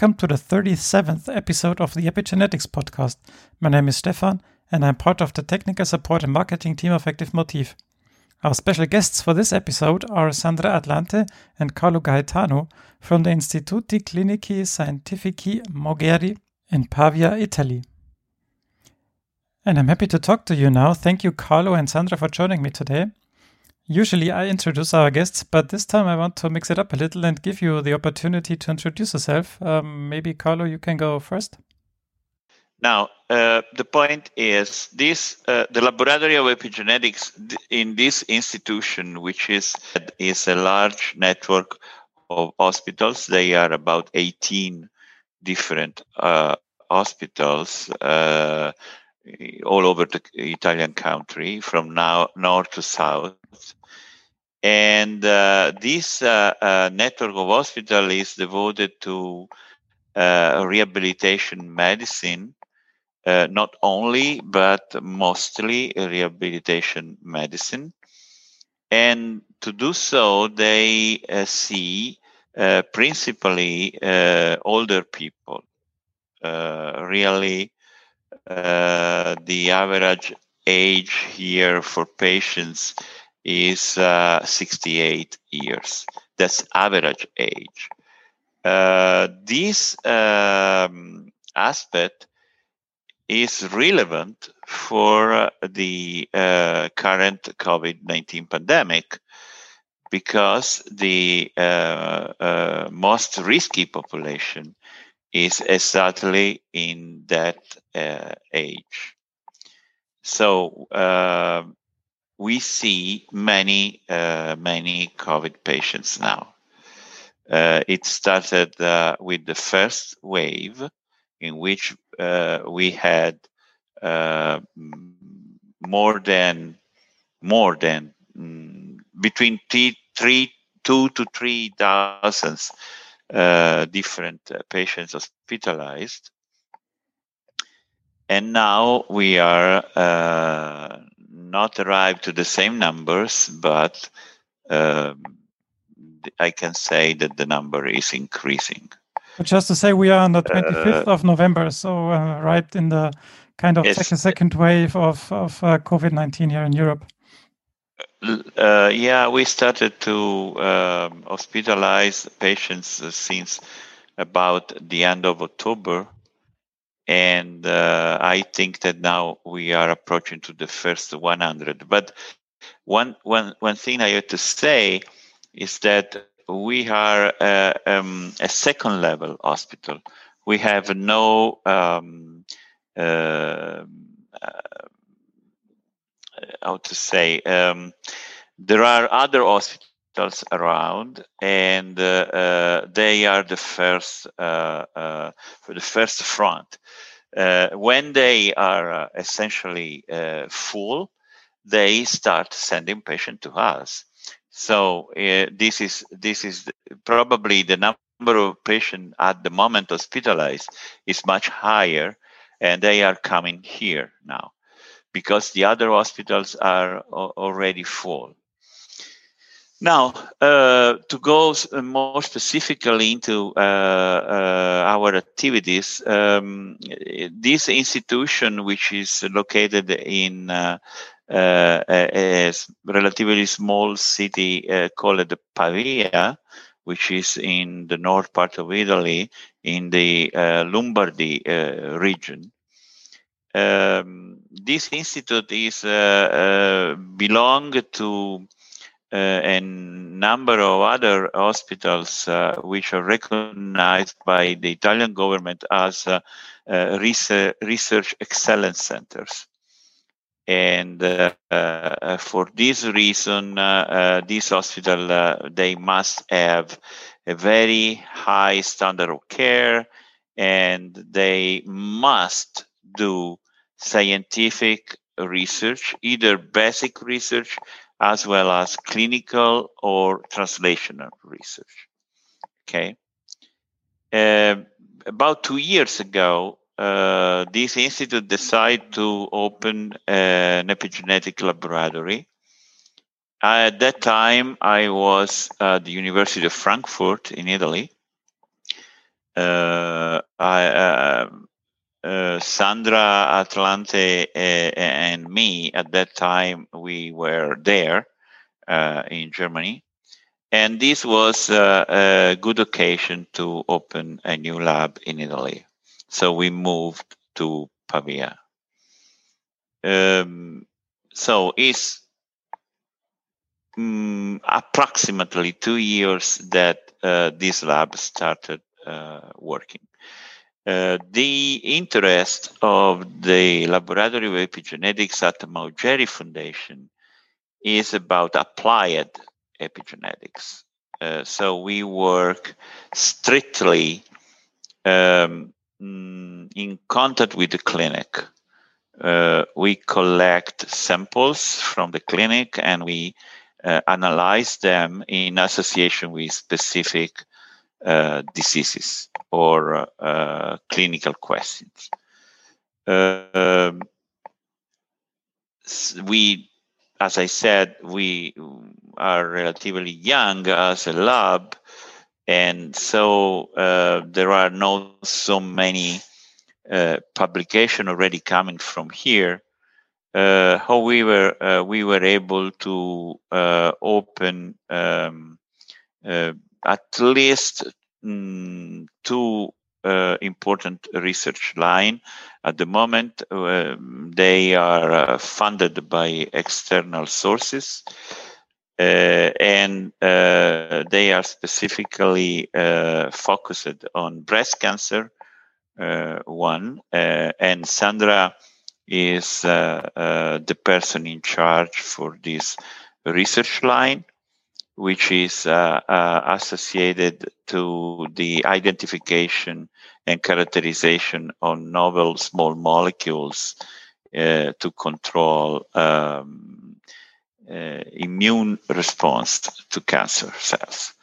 Welcome to the 37th episode of the Epigenetics podcast. My name is Stefan and I'm part of the technical support and marketing team of Active Motif. Our special guests for this episode are Sandra Atlante and Carlo Gaetano from the Istituti Clinici Scientifici Mogheri in Pavia, Italy. And I'm happy to talk to you now. Thank you, Carlo and Sandra, for joining me today. Usually I introduce our guests, but this time I want to mix it up a little and give you the opportunity to introduce yourself. Um, maybe Carlo, you can go first. Now, uh, the point is this: uh, the laboratory of epigenetics in this institution, which is is a large network of hospitals. They are about 18 different uh, hospitals uh, all over the Italian country, from now north to south. And uh, this uh, uh, network of hospital is devoted to uh, rehabilitation medicine, uh, not only, but mostly rehabilitation medicine. And to do so, they uh, see principally older people. really, the average age here for patients is uh, 68 years. That's average age. Uh, this um, aspect is relevant for the uh, current COVID 19 pandemic because the uh, uh, most risky population is exactly in that uh, age. So, we see many, uh, many COVID patients now. Uh, it started uh, with the first wave, in which uh, we had uh, more than more than mm, between three, three, two to three thousands uh, different patients hospitalized, and now we are not arrive to the same numbers, but um, I can say that the number is increasing. But just to say, we are on the 25th uh, of November, so uh, right in the kind of second second wave of of uh, COVID 19 here in Europe. Uh, yeah, we started to um, hospitalize patients uh, since about the end of October and uh, I think that now we are approaching to the first 100. But one one one thing I have to say is that we are uh, um, a second level hospital. We have no um, uh, uh how to say um, there are other hospitals around and uh, uh, they are the first uh, uh for the first front uh, when they are uh, essentially full, they start sending patients to us. So this is this is probably the number of patients at the moment hospitalized is much higher, and they are coming here now because the other hospitals are already full. Now, uh, to go uh, more specifically into uh, uh, our activities, um, this institution, which is located in uh, uh, a, relatively small city called Pavia, which is in the north part of Italy, in the Lombardy region. Um, this institute is belong to Uh, a number of other hospitals uh, which are recognized by the Italian government as uh, uh research, research excellence centers. And uh, for this reason, this hospital, they must have a very high standard of care and they must do scientific research, either basic research as well as clinical or translational research. Okay. Uh, about two years ago, uh, this institute decided to open an epigenetic laboratory. At that time, I was at the University of Frankfurt in Italy. Uh, uh, I, uh, uh, Sandra Atlante and me at that time we were there in Germany, and this was a good occasion to open a new lab in Italy. So we moved to Pavia. Um, so it's um, approximately two years that uh, this lab started uh, working. Uh, the interest of the Laboratory of Epigenetics at the Maugery Foundation is about applied epigenetics. Uh, so we work strictly um, mm, in contact with the clinic. Uh, we collect samples from the clinic and we uh, analyze them in association with specific uh, diseases or uh, clinical questions. Um, we, as I said, we are relatively young as a lab, and so uh, there are not so many uh, publication already coming from here. Uh, however, uh, we were able to uh, open um, uh, at least mm, two uh, important research line. At the moment, um, they are uh, funded by external sources. Uh, and uh, they are specifically uh, focused on breast cancer, one. and Sandra is the person in charge for this research line which is uh, uh, associated to the identification and characterization of novel small molecules uh, to control um, uh, immune response to cancer cells.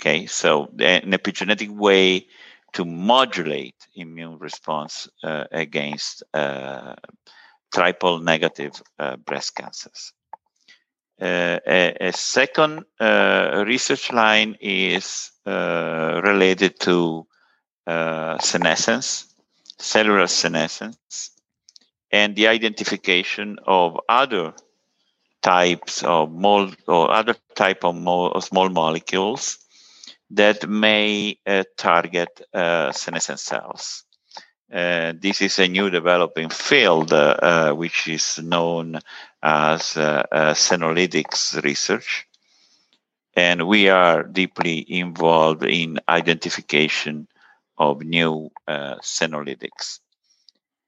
Okay, so an epigenetic way to modulate immune response uh, against uh, triple negative breast cancers. Uh, a, a, second uh, research line is uh, related to senescence, cellular senescence, and the identification of other types of mold or other type of, of small molecules that may uh, target uh, senescent cells. Uh, this is a new developing field, which is known as uh, uh, senolytics research. And we are deeply involved in identification of new uh, senolytics.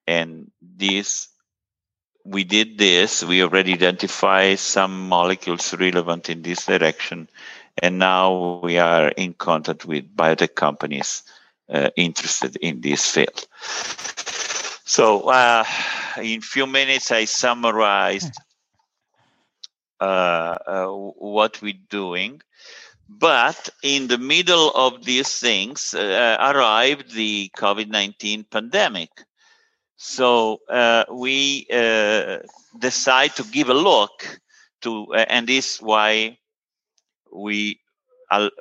And this, we did this, we already identified some molecules relevant in this direction. And now we are in contact with biotech companies uh, interested in this field. So, uh, in few minutes, I summarized uh, uh, what we're doing. But in the middle of these things uh, arrived the COVID 19 pandemic. So we decide to give a look to, and this is why we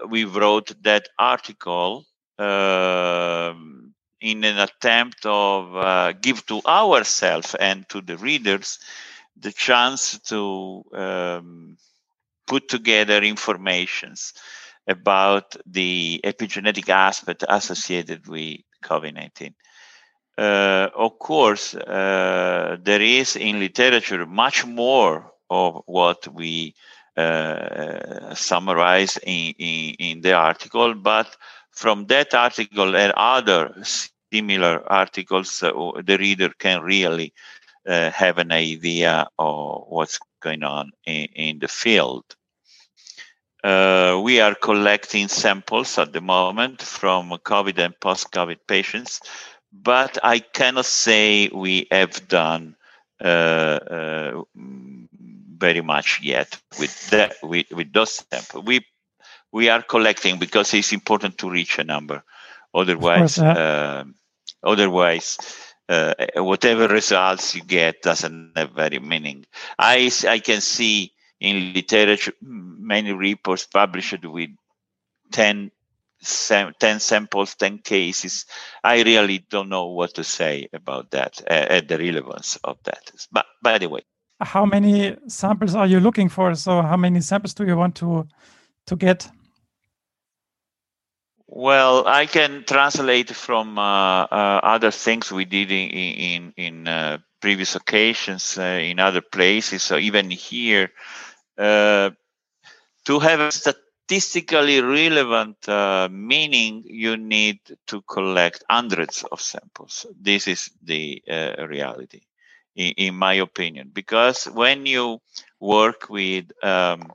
we wrote that article in an attempt of uh, give to ourselves and to the readers the chance to um, put together informations about the epigenetic aspect associated with COVID-19. Uh, of course, uh, there is in literature much more of what we uh, summarize in, in, in, the article, but from that article and other similar articles, the reader can really uh, have an idea of what's going on in, in the field. Uh, we are collecting samples at the moment from COVID and post-COVID patients, but I cannot say we have done uh, uh, very much yet with that with, with those samples. We we are collecting because it's important to reach a number. Otherwise, uh, otherwise uh, whatever results you get doesn't have very meaning. I, I can see in literature many reports published with 10 10 samples, 10 cases. I really don't know what to say about that, uh, the relevance of that. But by the way, how many samples are you looking for? So how many samples do you want to to get? Well, I can translate from uh, uh, other things we did in in, in uh, previous occasions uh, in other places. So even here, uh, to have a statistically relevant uh, meaning, you need to collect hundreds of samples. This is the reality in, in my opinion, because when you work with um,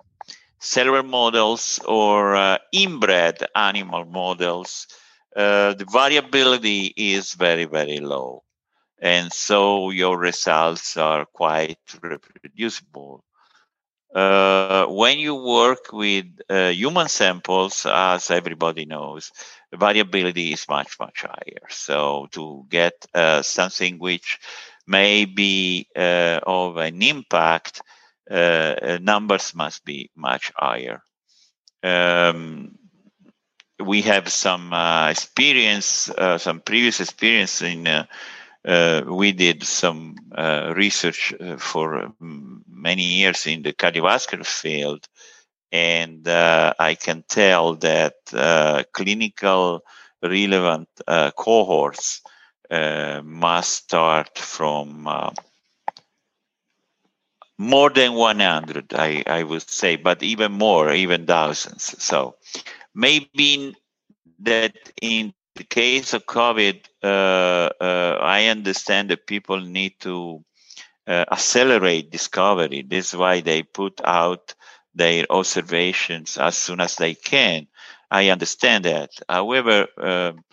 cellular models or uh, inbred animal models, uh, the variability is very, very low. And so your results are quite reproducible. Uh, when you work with uh, human samples, as everybody knows, variability is much, much higher. So to get uh, something which may be uh, of an impact, numbers must be much higher. Um, we have some experience, some previous experience in. Uh, we did some uh, research uh, for many years in the cardiovascular field, and I can tell that clinical relevant cohorts uh, must start from uh, more than 100 I, I would say but even more even thousands. So maybe that in the case of covid uh, uh, i understand that people need to uh, accelerate discovery. This is why they put out their observations as soon as they can. I understand that. However um,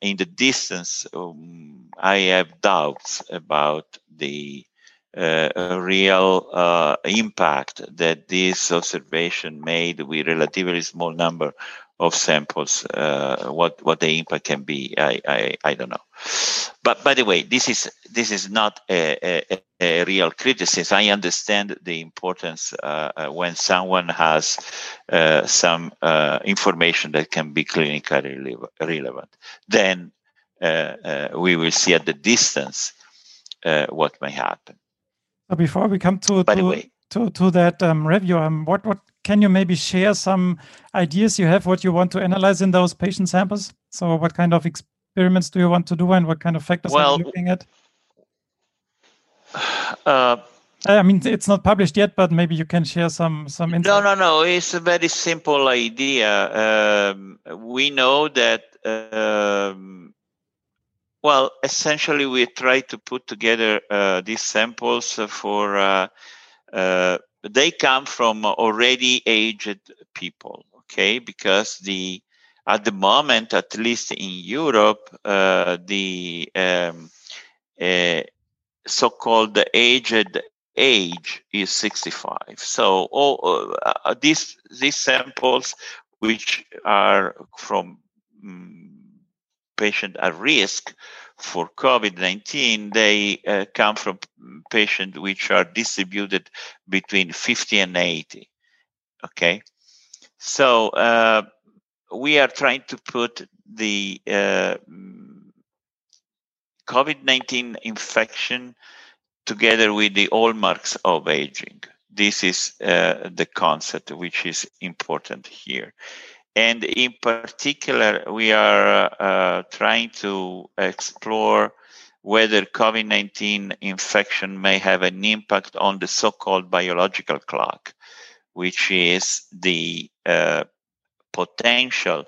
in the distance, um, I have doubts about the uh, real uh, impact that this observation made with relatively small number of samples, uh, what what the impact can be, I, I, I don't know. But by the way, this is this is not a, a, a real criticism. I understand the importance uh, uh when someone has uh, some uh, information that can be clinically relevant. Then uh, we will see at the distance what may happen. So before we come to, by to, the way, to, to that um, review, um, what what can you maybe share some ideas you have what you want to analyze in those patient samples? So what kind of experiments do you want to do and what kind of factors well, are you looking at? Uh, I mean, it's not published yet, but maybe you can share some some insight. No, no, no. It's a very simple idea. Um, we know that. Um, well, essentially, we try to put together uh, these samples for uh, uh they come from already aged people okay? Because the at the moment at least in europe uh, the um, uh, so-called aged age is 65 so all these these samples which are from um, patient at risk for COVID-19, they uh, come from patients which are distributed between 50 and 80. Okay, so uh, we are trying to put the uh, COVID-19 infection together with the hallmarks of aging. This is uh, the concept which is important here. And in particular, we are uh, trying to explore whether COVID 19 infection may have an impact on the so called biological clock, which is the uh, potential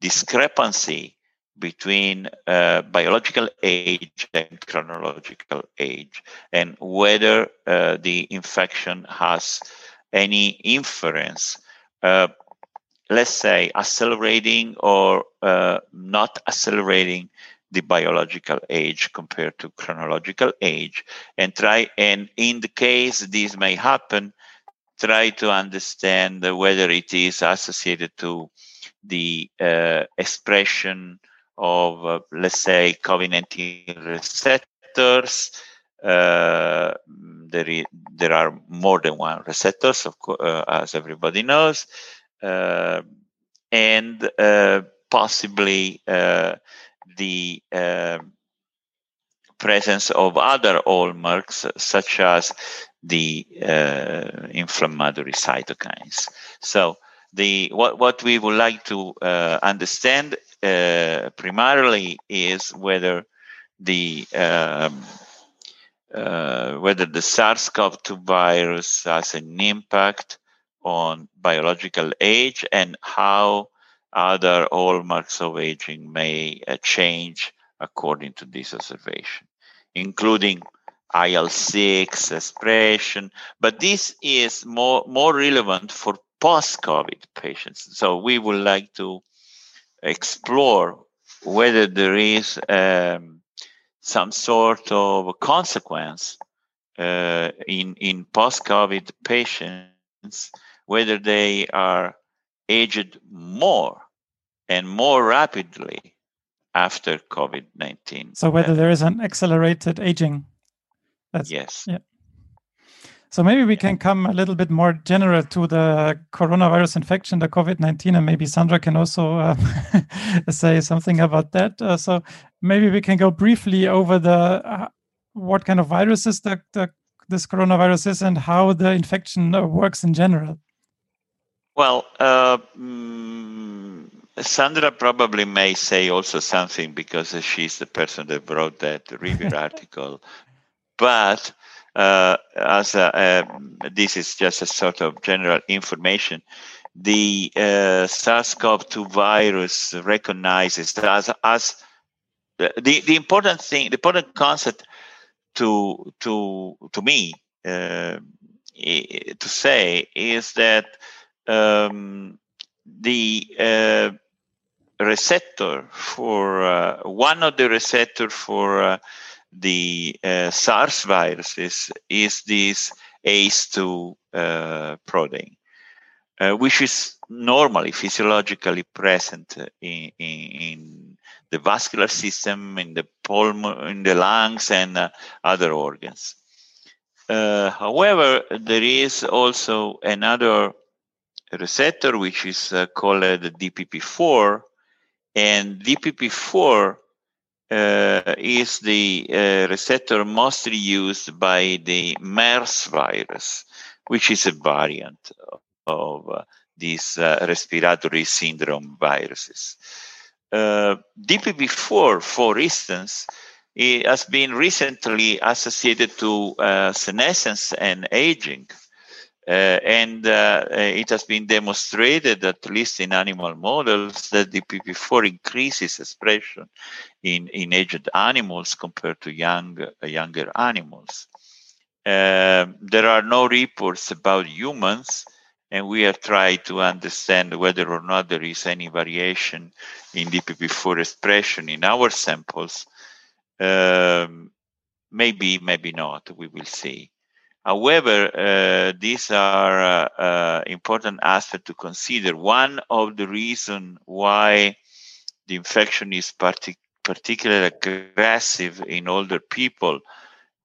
discrepancy between uh, biological age and chronological age, and whether uh, the infection has any inference uh, let's say, accelerating or uh, not accelerating the biological age compared to chronological age and try and in the case this may happen try to understand whether it is associated to the uh, expression of uh, let's say covid-19 receptors uh, there, is, there are more than one receptors of co- uh, as everybody knows and uh, possibly uh, the uh, presence of other hallmarks such as the uh, inflammatory cytokines. So the what, what we would like to uh, understand uh, primarily is whether the um, whether the SARS-CoV-2 virus has an impact on biological age and how other hallmarks of aging may uh, change according to this observation, including IL-6 expression, but this is more, more relevant for post-COVID patients. So we would like to explore whether there is um, some sort of consequence uh, in in post-COVID patients, whether they are aged more and more rapidly after COVID nineteen. So whether there is an accelerated aging. That's, yes. Yeah. So maybe we can come a little bit more general to the coronavirus infection, the COVID-19, and maybe Sandra can also uh, say something about that. Uh, so maybe we can go briefly over the uh, what kind of viruses the, the, this coronavirus is and how the infection uh, works in general. Well, um, Sandra probably may say also something because she's the person that wrote that review article. But uh, as a, uh, this is just a sort of general information, the uh, SARS-CoV-2 virus recognizes as as the, the important thing, the important concept to to to me uh, to say is that um, the uh, receptor for uh, one of the receptor for the uh, SARS viruses is this ACE2 uh, protein, uh, which is normally physiologically present in, in, in, the vascular system, in the pulm- in the lungs, and uh, other organs. Uh, however, there is also another receptor which is uh, called DPP4, and DPP4 uh, is the uh, receptor mostly used by the MERS virus, which is a variant of uh, these uh, respiratory syndrome viruses. Uh, DPP4, for instance, it has been recently associated to senescence and aging. Uh, and uh, uh, it has been demonstrated, at least in animal models, that DPP4 increases expression in, in aged animals compared to young, younger animals. Um, there are no reports about humans, and we have tried to understand whether or not there is any variation in DPP4 expression in our samples. Um, maybe, maybe not. We will see. However, uh, these are uh, uh, important aspects to consider. One of the reasons why the infection is partic- particularly aggressive in older people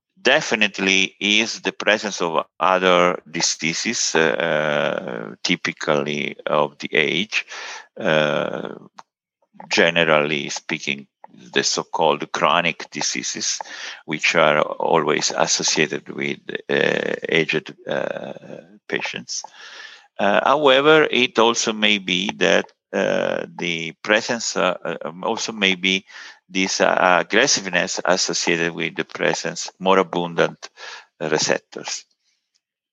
definitely is the presence of other diseases, uh, typically of the age. Uh, generally speaking, the so-called chronic diseases, which are always associated with uh, aged uh, patients. Uh, however, it also may be that uh, the presence uh, um, also may be this uh, aggressiveness associated with the presence more abundant receptors.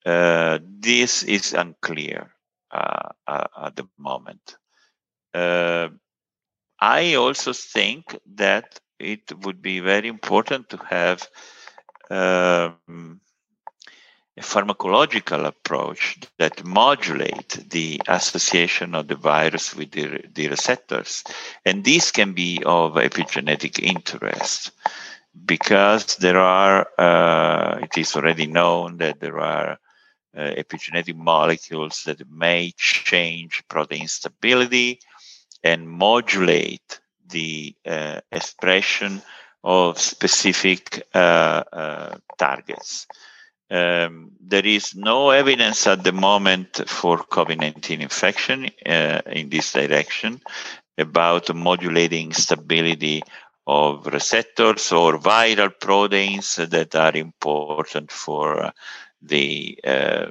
this is unclear at the moment. I also think that it would be very important to have um, a pharmacological approach that modulate the association of the virus with the, the receptors. And this can be of epigenetic interest because there are, uh, it is already known that there are uh, epigenetic molecules that may change protein stability and modulate the uh, expression of specific uh, uh, targets. Um, there is no evidence at the moment for COVID 19 infection uh, in this direction. about modulating stability of receptors or viral proteins that are important for the uh,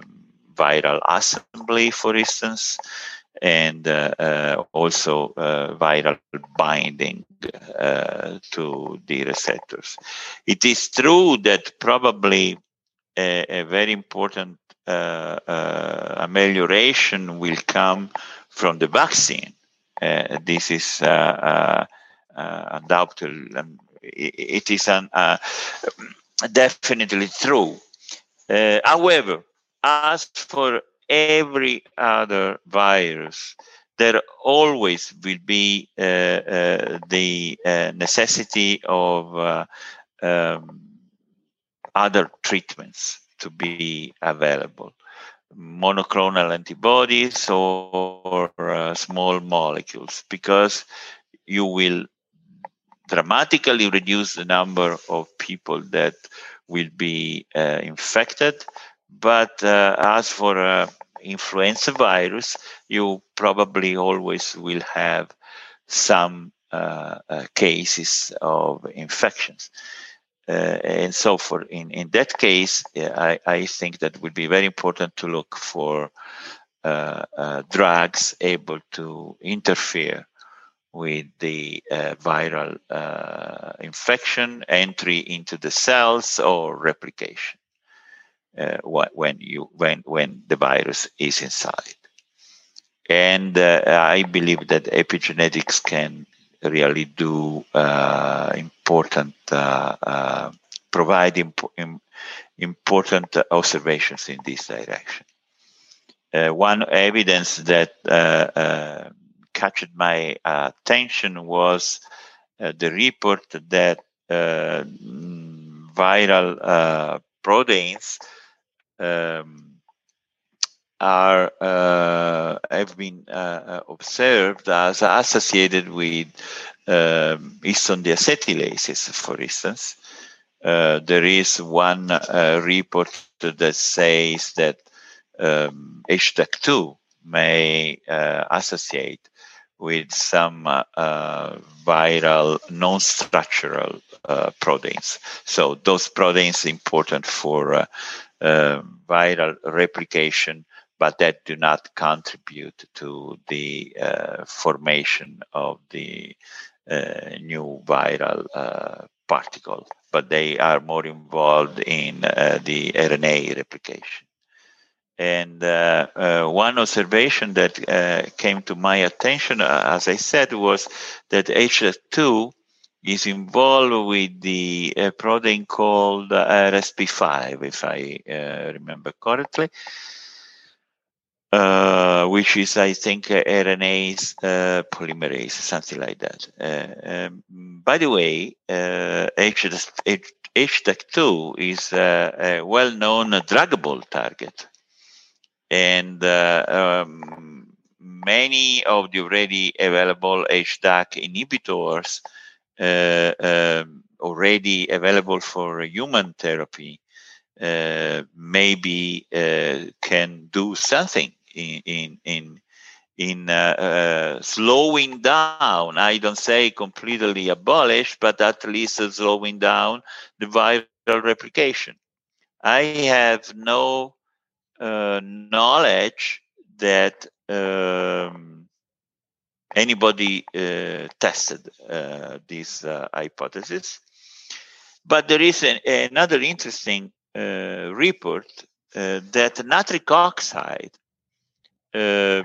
viral assembly, for instance, and uh, uh, also uh, viral binding uh, to the receptors. It is true that probably a, a very important uh, amelioration will come from the vaccine. this is undoubtedly, um, it is an, definitely true. however, as for every other virus, there always will be uh, uh, the uh, necessity of uh, um, other treatments to be available. Monoclonal antibodies or, or uh, small molecules because you will dramatically reduce the number of people that will be uh, infected. But as for influenza virus, you probably always will have some uh, uh cases of infections. Uh, and so for in, in that case, I, I think that would be very important to look for uh, drugs able to interfere with the viral infection, entry into the cells, or replication uh, when you when when the virus is inside. And uh, I believe that epigenetics can really do uh, important uh, uh, provide imp- important observations in this direction. Uh, one evidence that captured my attention was the report that viral proteins um, are uh, have been uh, uh, observed as associated with um, histone deacetylases, for instance. Uh, there is one uh, report that says that um, HDAC2 may uh, associate with some viral non-structural proteins. So those proteins important for uh, viral replication, but that do not contribute to the uh, formation of the uh, new viral uh, particle, but they are more involved in uh, the RNA replication. And uh, one observation that came to my attention, as I said, was that HDAC2 is involved with the uh, protein called uh, RSP5, if I uh, remember correctly, uh, which is, I think, RNase uh, polymerase, something like that. Uh, um, by the way, HDAC2 is a well-known druggable target. And um, many of the already available HDAC inhibitors already available for human therapy uh, maybe uh, can do something in in in, in uh, slowing down. I don't say completely abolish, but at least slowing down the viral replication. I have no knowledge that um, anybody uh, tested uh, this uh, hypothesis. But there is an, another interesting uh, report uh, that nitric oxide uh,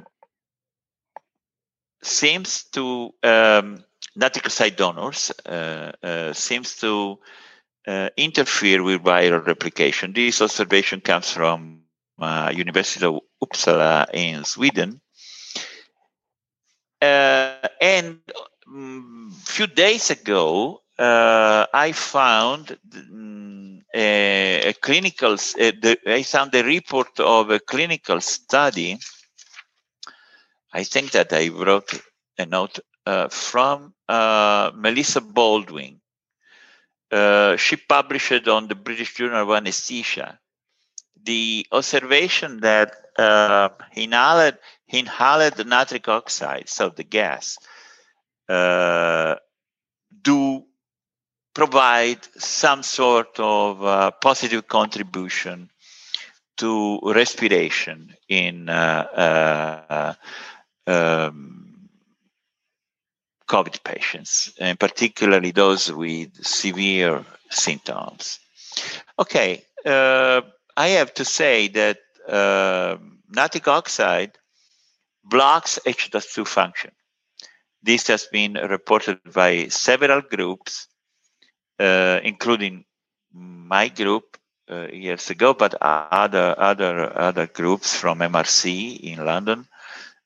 seems to um, nitric oxide donors seems to interfere with viral replication. This observation comes from University of Uppsala in Sweden uh, and a mm, few days ago, uh, I found mm, a, clinical. Uh, the, I found a report of a clinical study. I think that I wrote a note uh, from uh, Melissa Baldwin. Uh, she published on the British Journal of Anesthesia the observation that inhaled inhaled nitric oxide, so the gas, uh, do provide some sort of uh, positive contribution to respiration in uh, uh, um, COVID patients, and particularly those with severe symptoms. Okay, uh, I have to say that uh, nitric oxide blocks H2 function. This has been reported by several groups, uh, including my group uh, years ago, but other other other groups from MRC in London.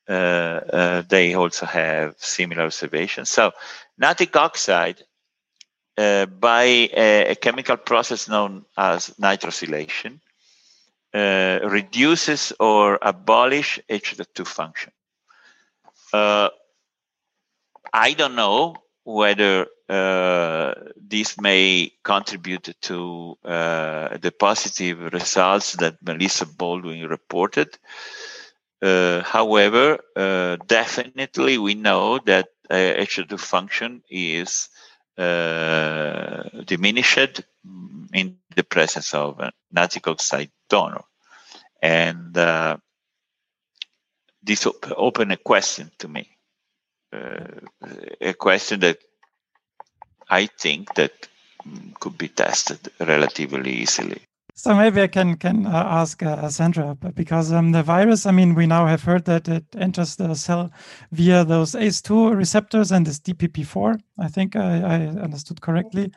Uh, uh, they also have similar observations. So, nitric oxide, uh, by a, a, chemical process known as nitrosylation, uh, reduces or abolish H2 function. Uh, I don't know whether uh, this may contribute to uh, the positive results that Melissa Baldwin reported. Uh, however, uh, definitely we know that H2 function is diminished in the presence of nitric oxide donor. And uh, this op- opened a question to me, a question that I think that mm, could be tested relatively easily. So maybe I can can uh, ask uh, Sandra because um, the virus. I mean, we now have heard that it enters the cell via those ACE2 receptors and this DPP4. I think I, I understood correctly.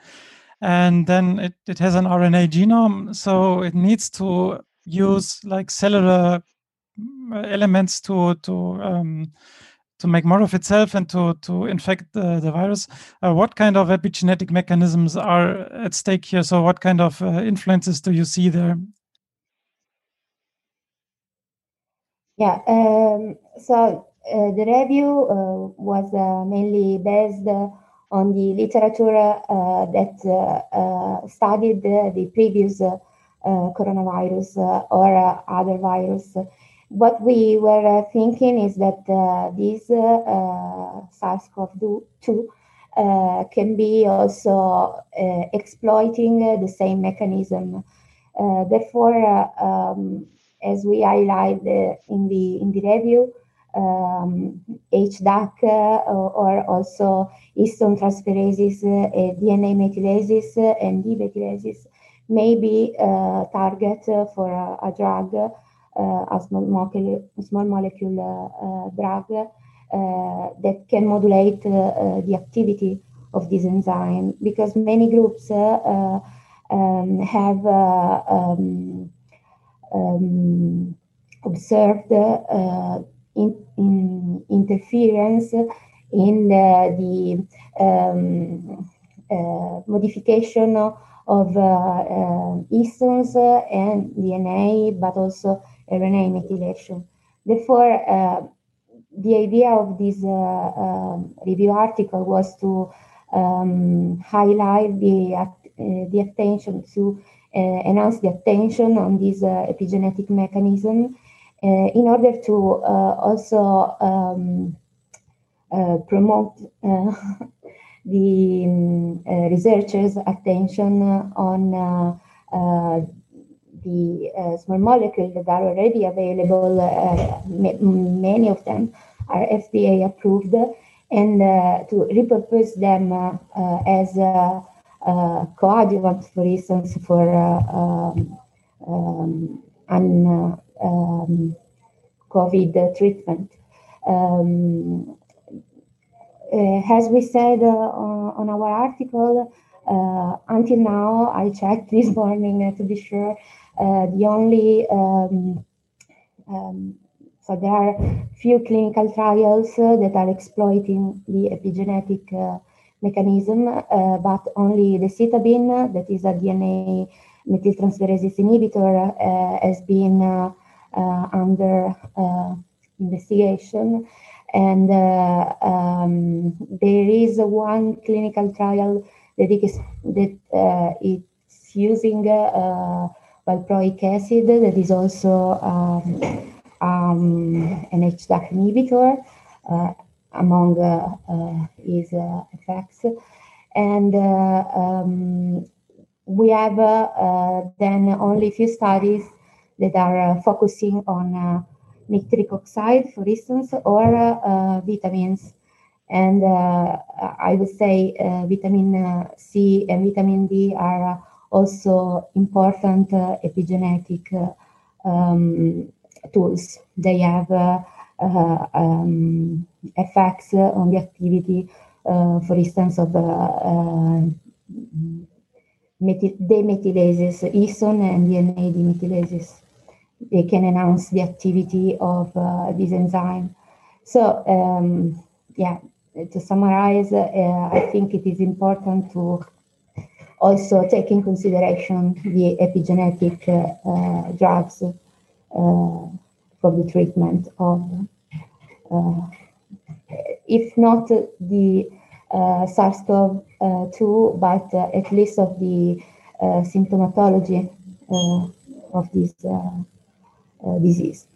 And then it, it has an RNA genome, so it needs to use like cellular mm, elements to to um, to make more of itself and to to infect the, the virus. Uh, what kind of epigenetic mechanisms are at stake here? So, what kind of uh, influences do you see there? Yeah. Um, so uh, the review uh, was uh, mainly based on the literature uh, that studied the previous coronavirus or other virus what we were uh, thinking is that uh, this uh, SARS-CoV-2 uh, can be also uh, exploiting uh, the same mechanism. therefore, um, as we highlight in the in the review, um, HDAC or, or, also histone transferases, DNA methylases, and demethylases may be a target for a, a drug uh, a small molecule, small molecule uh, drug uh, that can modulate the activity of this enzyme. Because many groups um, have um, um, observed in, in interference in the, um, uh, modification of uh, uh, histones and DNA, but also RNA methylation. Therefore, uh, the idea of this uh, um, review article was to um, highlight the, uh, the attention to enhance the attention on this epigenetic mechanism in order to also um, promote the um, uh, researchers' attention on uh, uh, the uh, small molecules that are already available, uh, many of them are FDA approved, and uh, to repurpose them as coadjuvant, for instance, for um, um, an um, COVID treatment. Um, as we said on our article, uh, until now, I checked this morning uh, to be sure uh, the only um, um, so there are few clinical trials uh, that are exploiting the epigenetic uh, mechanism, but only the decitabine, that is a DNA methyltransferase inhibitor, has been under investigation. And um, there is one clinical trial that is that uh, it's using uh, valproic acid that is also um, um, an HDAC inhibitor. Uh, among his effects. And um, we have then only a few studies that are uh, focusing on uh, nitric oxide, for instance, or uh, vitamins and uh, I would say uh, vitamin uh, C and vitamin D are also important epigenetic um, tools. They have um, effects on the activity, for instance, of demethylases, histone and DNA demethylases. They can enhance the activity of uh, this enzyme. So, um, yeah, to summarize, uh, I think it is important to also take in consideration the epigenetic uh, drugs uh, for the treatment of, if not the SARS-CoV-2, but at least of the symptomatology of this disease.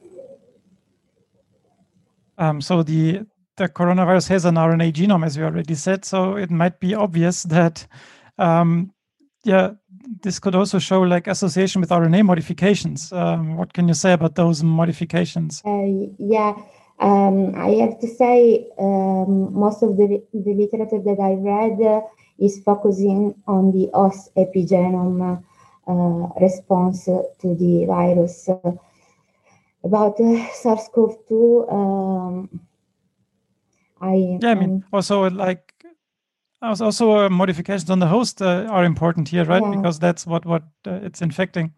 Um, so the the coronavirus has an RNA genome, as we already said, so it might be obvious that, um, yeah, this could also show like association with RNA modifications. Um, what can you say about those modifications? Uh, yeah, um, I have to say um, most of the, the literature that I read uh, is focusing on the host epigenome uh, response to the virus. About uh, SARS-CoV-2, um, I yeah, I mean, um, also like also uh, modifications on the host uh, are important here, right? Yeah. Because that's what what uh, it's infecting.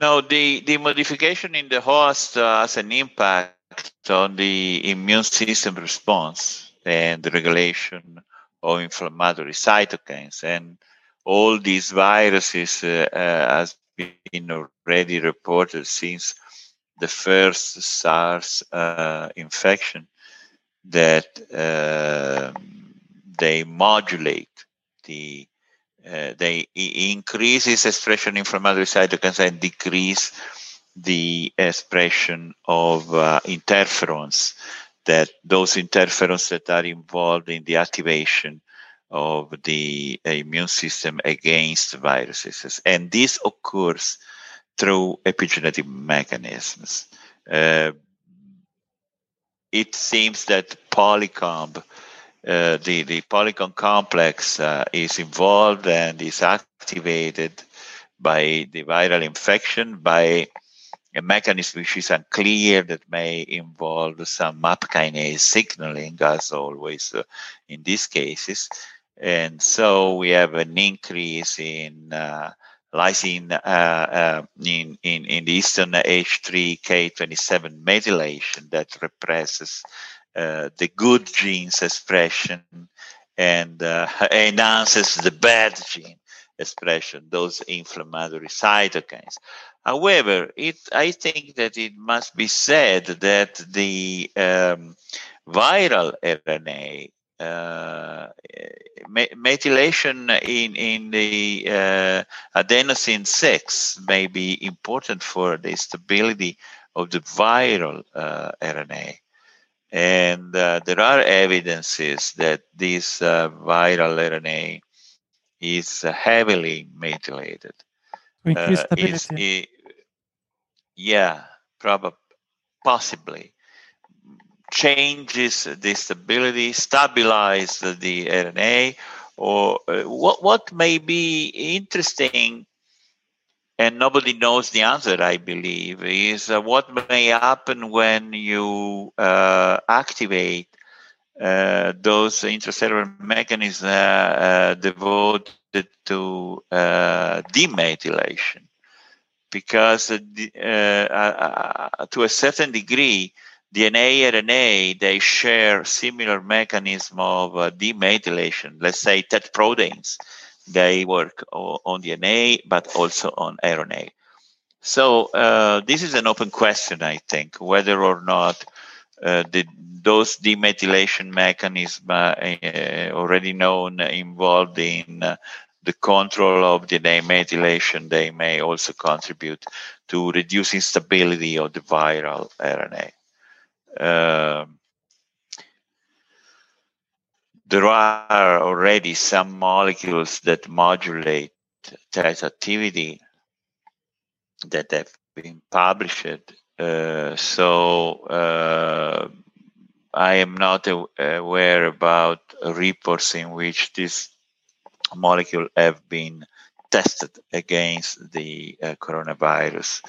No, the the modification in the host uh, has an impact on the immune system response and the regulation of inflammatory cytokines, and all these viruses uh, uh, has been already reported since the first SARS infection that uh, they modulate the uh, they increases expression inflammatory cytokines and decrease the expression of uh, interferons that those interferons that are involved in the activation of the immune system against viruses. And this occurs through epigenetic mechanisms uh, it seems that polycomb, uh, the, the polycomb complex uh, is involved and is activated by the viral infection by a mechanism which is unclear that may involve some MAP kinase signaling, as always uh, in these cases. And so we have an increase in uh, lysine uh, uh, in, in, in the histone H3K27 methylation that represses uh, the good genes expression and uh, enhances the bad gene expression, those inflammatory cytokines. However, it, I think that it must be said that the um, viral RNA methylation in in the uh, adenosine 6 may be important for the stability of the viral uh, RNA. And uh, there are evidences that this uh, viral RNA is heavily methylated. stability. It, yeah, probably, possibly changes the stability, stabilize the RNA, or uh, what what may be interesting, and nobody knows the answer. I believe is uh, what may happen when you uh, activate uh, those intracellular mechanisms uh, uh, devoted to demethylation, because to a certain degree DNA, RNA, they share similar mechanism of uh, demethylation. Let's say TET proteins, they work on DNA, but also on RNA. So uh, this is an open question, I think, whether or not uh, the, those demethylation mechanisms uh, already known involved in uh, the control of DNA methylation, they may also contribute to reducing stability of the viral RNA. Um, there are already some molecules that modulate TET activity that have been published. Uh, so uh, I am not aware about reports in which this molecule have been tested against the uh, coronavirus.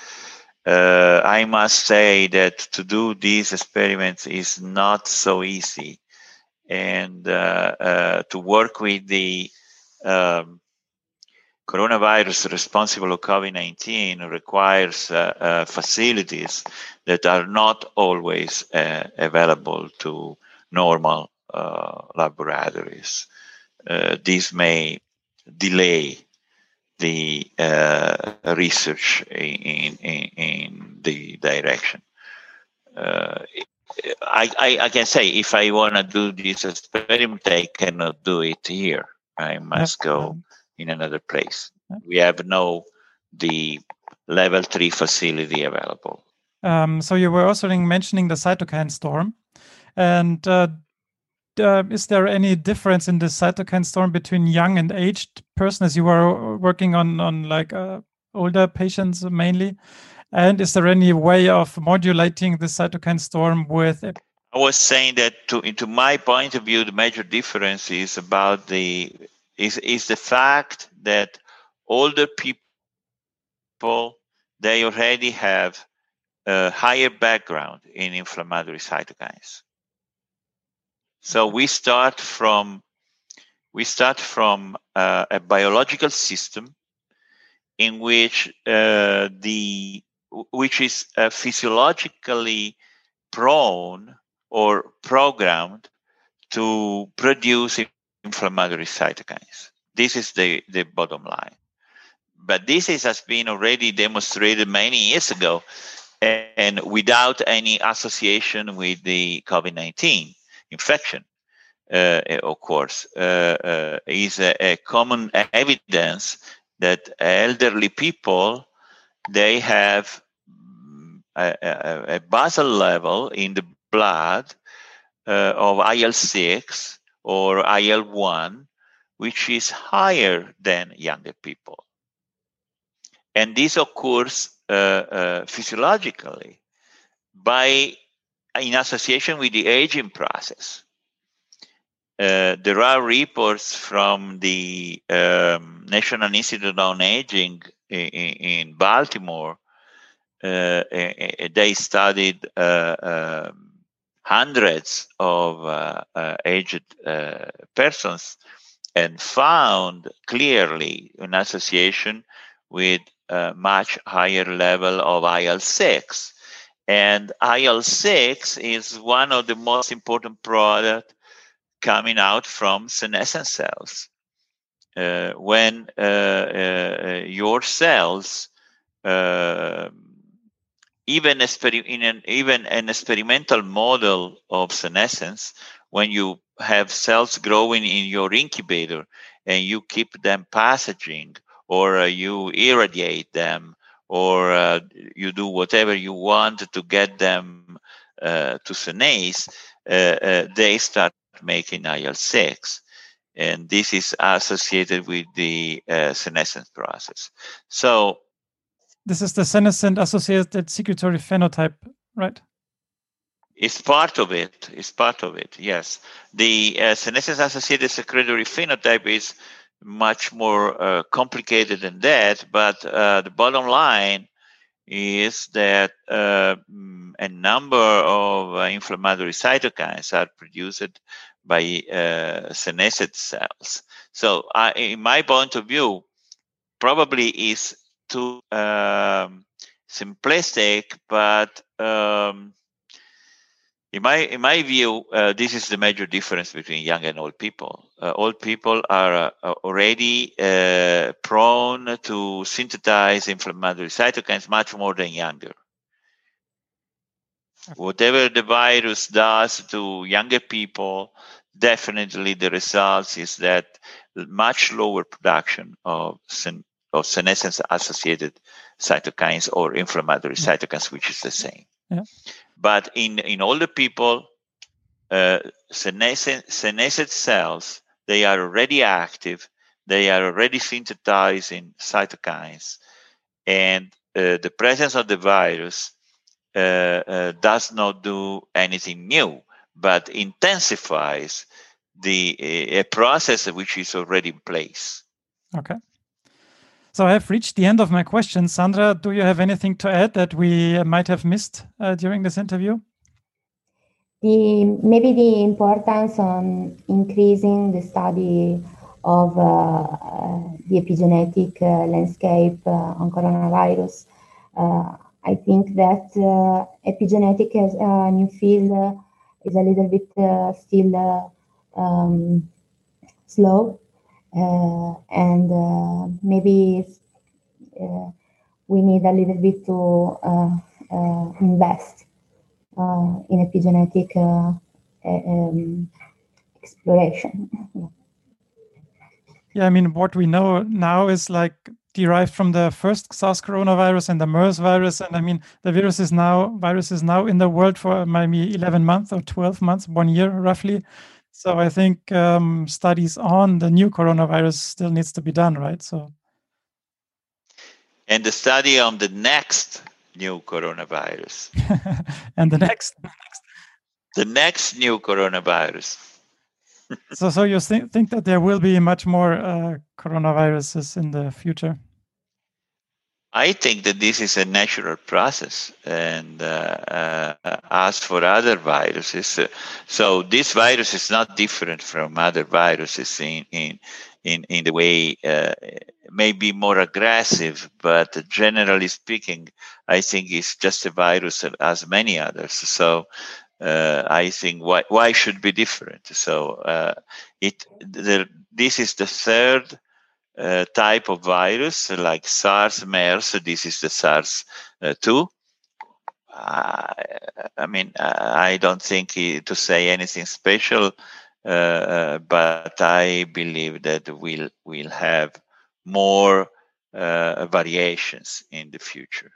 Uh, I must say that to do these experiments is not so easy, and uh, uh to work with the um, coronavirus responsible of COVID-19 requires uh, uh, facilities that are not always available to normal laboratories. this may delay the uh, research in, in, in, the direction. Uh, I, I, I, can say if I want to do this experiment, I cannot do it here. I must go in another place. We have no the level three facility available. Um, so you were also mentioning the cytokine storm, and uh, uh, is there any difference in the cytokine storm between young and aged persons? you are working on on like uh, older patients mainly and is there any way of modulating the cytokine storm with I was saying that to into my point of view the major difference is about the is is the fact that older people they already have a higher background in inflammatory cytokines so we start from we start from uh, a biological system in which uh, the which is uh, physiologically prone or programmed to produce inflammatory cytokines. This is the, the bottom line. But this is, has been already demonstrated many years ago and without any association with the COVID 19 infection, uh, of course, uh, uh, is a, a, common evidence that elderly people they have mm, a, a, a basal level in the blood uh, of IL-6 or IL-1, which is higher than younger people. And this occurs uh, uh, physiologically by in association with the aging process. Uh, there are reports from the um, National Institute on Aging in, in Baltimore. Uh, they studied uh, um, hundreds of uh, uh, aged persons and found clearly an association with a much higher level of IL-6 and IL-6 is one of the most important products coming out from senescent cells. Uh, when uh, uh, your cells, uh, even, exper- in an, even an experimental model of senescence, when you have cells growing in your incubator and you keep them passaging or uh, you irradiate them or uh, you do whatever you want to get them uh, to senesce, uh, uh they start making IL 6. And this is associated with the uh, senescence process. So, this is the senescent associated secretory phenotype, right? It's part of it. It's part of it. Yes, the uh, senescence associated secretory phenotype is much more uh, complicated than that. But uh, the bottom line is that uh, mm, a number of uh, inflammatory cytokines are produced by uh, senescent cells. So, in my point of view, probably is too um, simplistic, but um, in my in my view, uh, this is the major difference between young and old people. Uh, old people are uh, already uh, prone to synthesize inflammatory cytokines much more than younger. Whatever the virus does to younger people, definitely the results is that much lower production of sen- of senescence associated cytokines or inflammatory cytokines, which is the same. Yeah. But in, in older people, uh, senescent, cells, they are already active, they are already synthesizing cytokines, and uh, the presence of the virus uh, uh, does not do anything new, but intensifies the a process which is already in place. Okay. So I have reached the end of my questions. Sandra, do you have anything to add that we might have missed uh, during this interview? The, maybe the importance on increasing the study of uh, uh the epigenetic uh, landscape uh, on coronavirus. I think that epigenetic as a new field is a little bit still um, slow uh, and uh, maybe uh, we need a little bit to invest in epigenetic um, exploration. Yeah, I mean, what we know now is like derived from the first SARS coronavirus and the MERS virus. And I mean, the virus is now virus is now in the world for maybe 11 months or 12 months, one year roughly. So I think um, studies on the new coronavirus still needs to be done, right? So. And the study on the next new coronavirus. and the next. the next new coronavirus. so, so you th- think that there will be much more uh, coronaviruses in the future? I think that this is a natural process, and uh, uh, as for other viruses, uh, so this virus is not different from other viruses in in in, in the way uh, maybe more aggressive, but generally speaking, I think it's just a virus as many others. So uh, I think why why should be different? So uh, it the, this is the third uh, type of virus like SARS, MERS. This is the SARS uh, 2. Uh, I mean, I don't think to say anything special, but I believe that we'll we'll have more variations in the future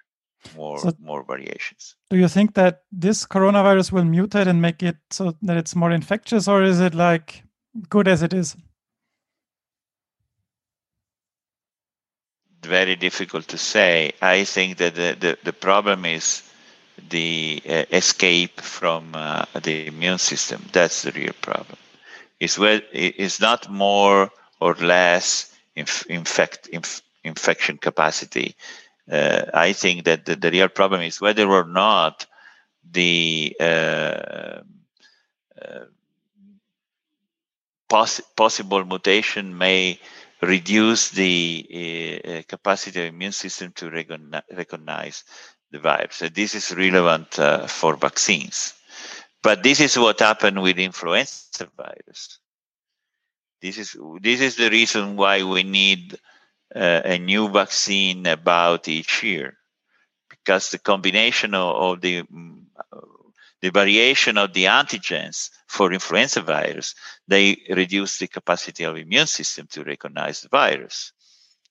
more so more variations. Do you think that this coronavirus will mutate and make it so that it's more infectious, or is it like good as it is? Very difficult to say. I think that the, the, the problem is the uh, escape from uh, the immune system. That's the real problem. It's, where, it's not more or less inf- infect, inf- infection capacity. Uh, I think that the, the, real problem is whether or not the uh, uh, poss- possible mutation may reduce the uh, uh, capacity of immune system to recognize the virus. So this is relevant uh, for vaccines. But this is what happened with influenza virus. This is this is the reason why we need uh, a new vaccine about each year, because the combination of, of the mm, the variation of the antigens for influenza virus, they reduce the capacity of immune system to recognize the virus.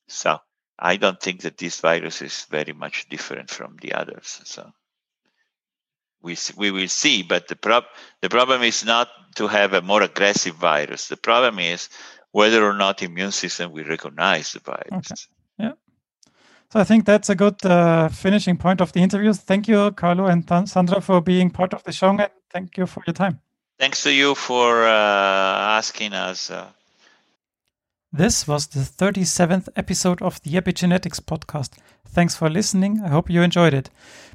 So I don't think that this virus is very much different from the others. So we we will see, but the prob the problem is not to have a more aggressive virus. The problem is whether or not immune system will recognize the virus. Okay. So I think that's a good uh, finishing point of the interview. Thank you, Carlo and Sandra, for being part of the show, and thank you for your time. Thanks to you for uh, asking us. Uh... This was the 37th episode of the Epigenetics podcast. Thanks for listening. I hope you enjoyed it.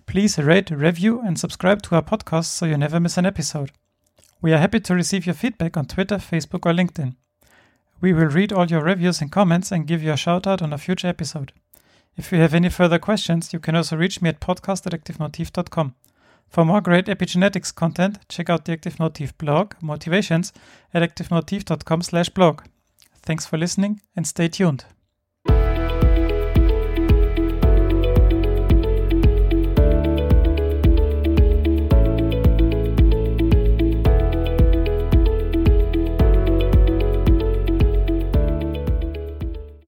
Please rate, review, and subscribe to our podcast so you never miss an episode. We are happy to receive your feedback on Twitter, Facebook, or LinkedIn. We will read all your reviews and comments and give you a shout out on a future episode. If you have any further questions, you can also reach me at podcast at activemotif.com. For more great epigenetics content, check out the Active Motif blog, Motivations, at activemotif.com slash blog. Thanks for listening and stay tuned.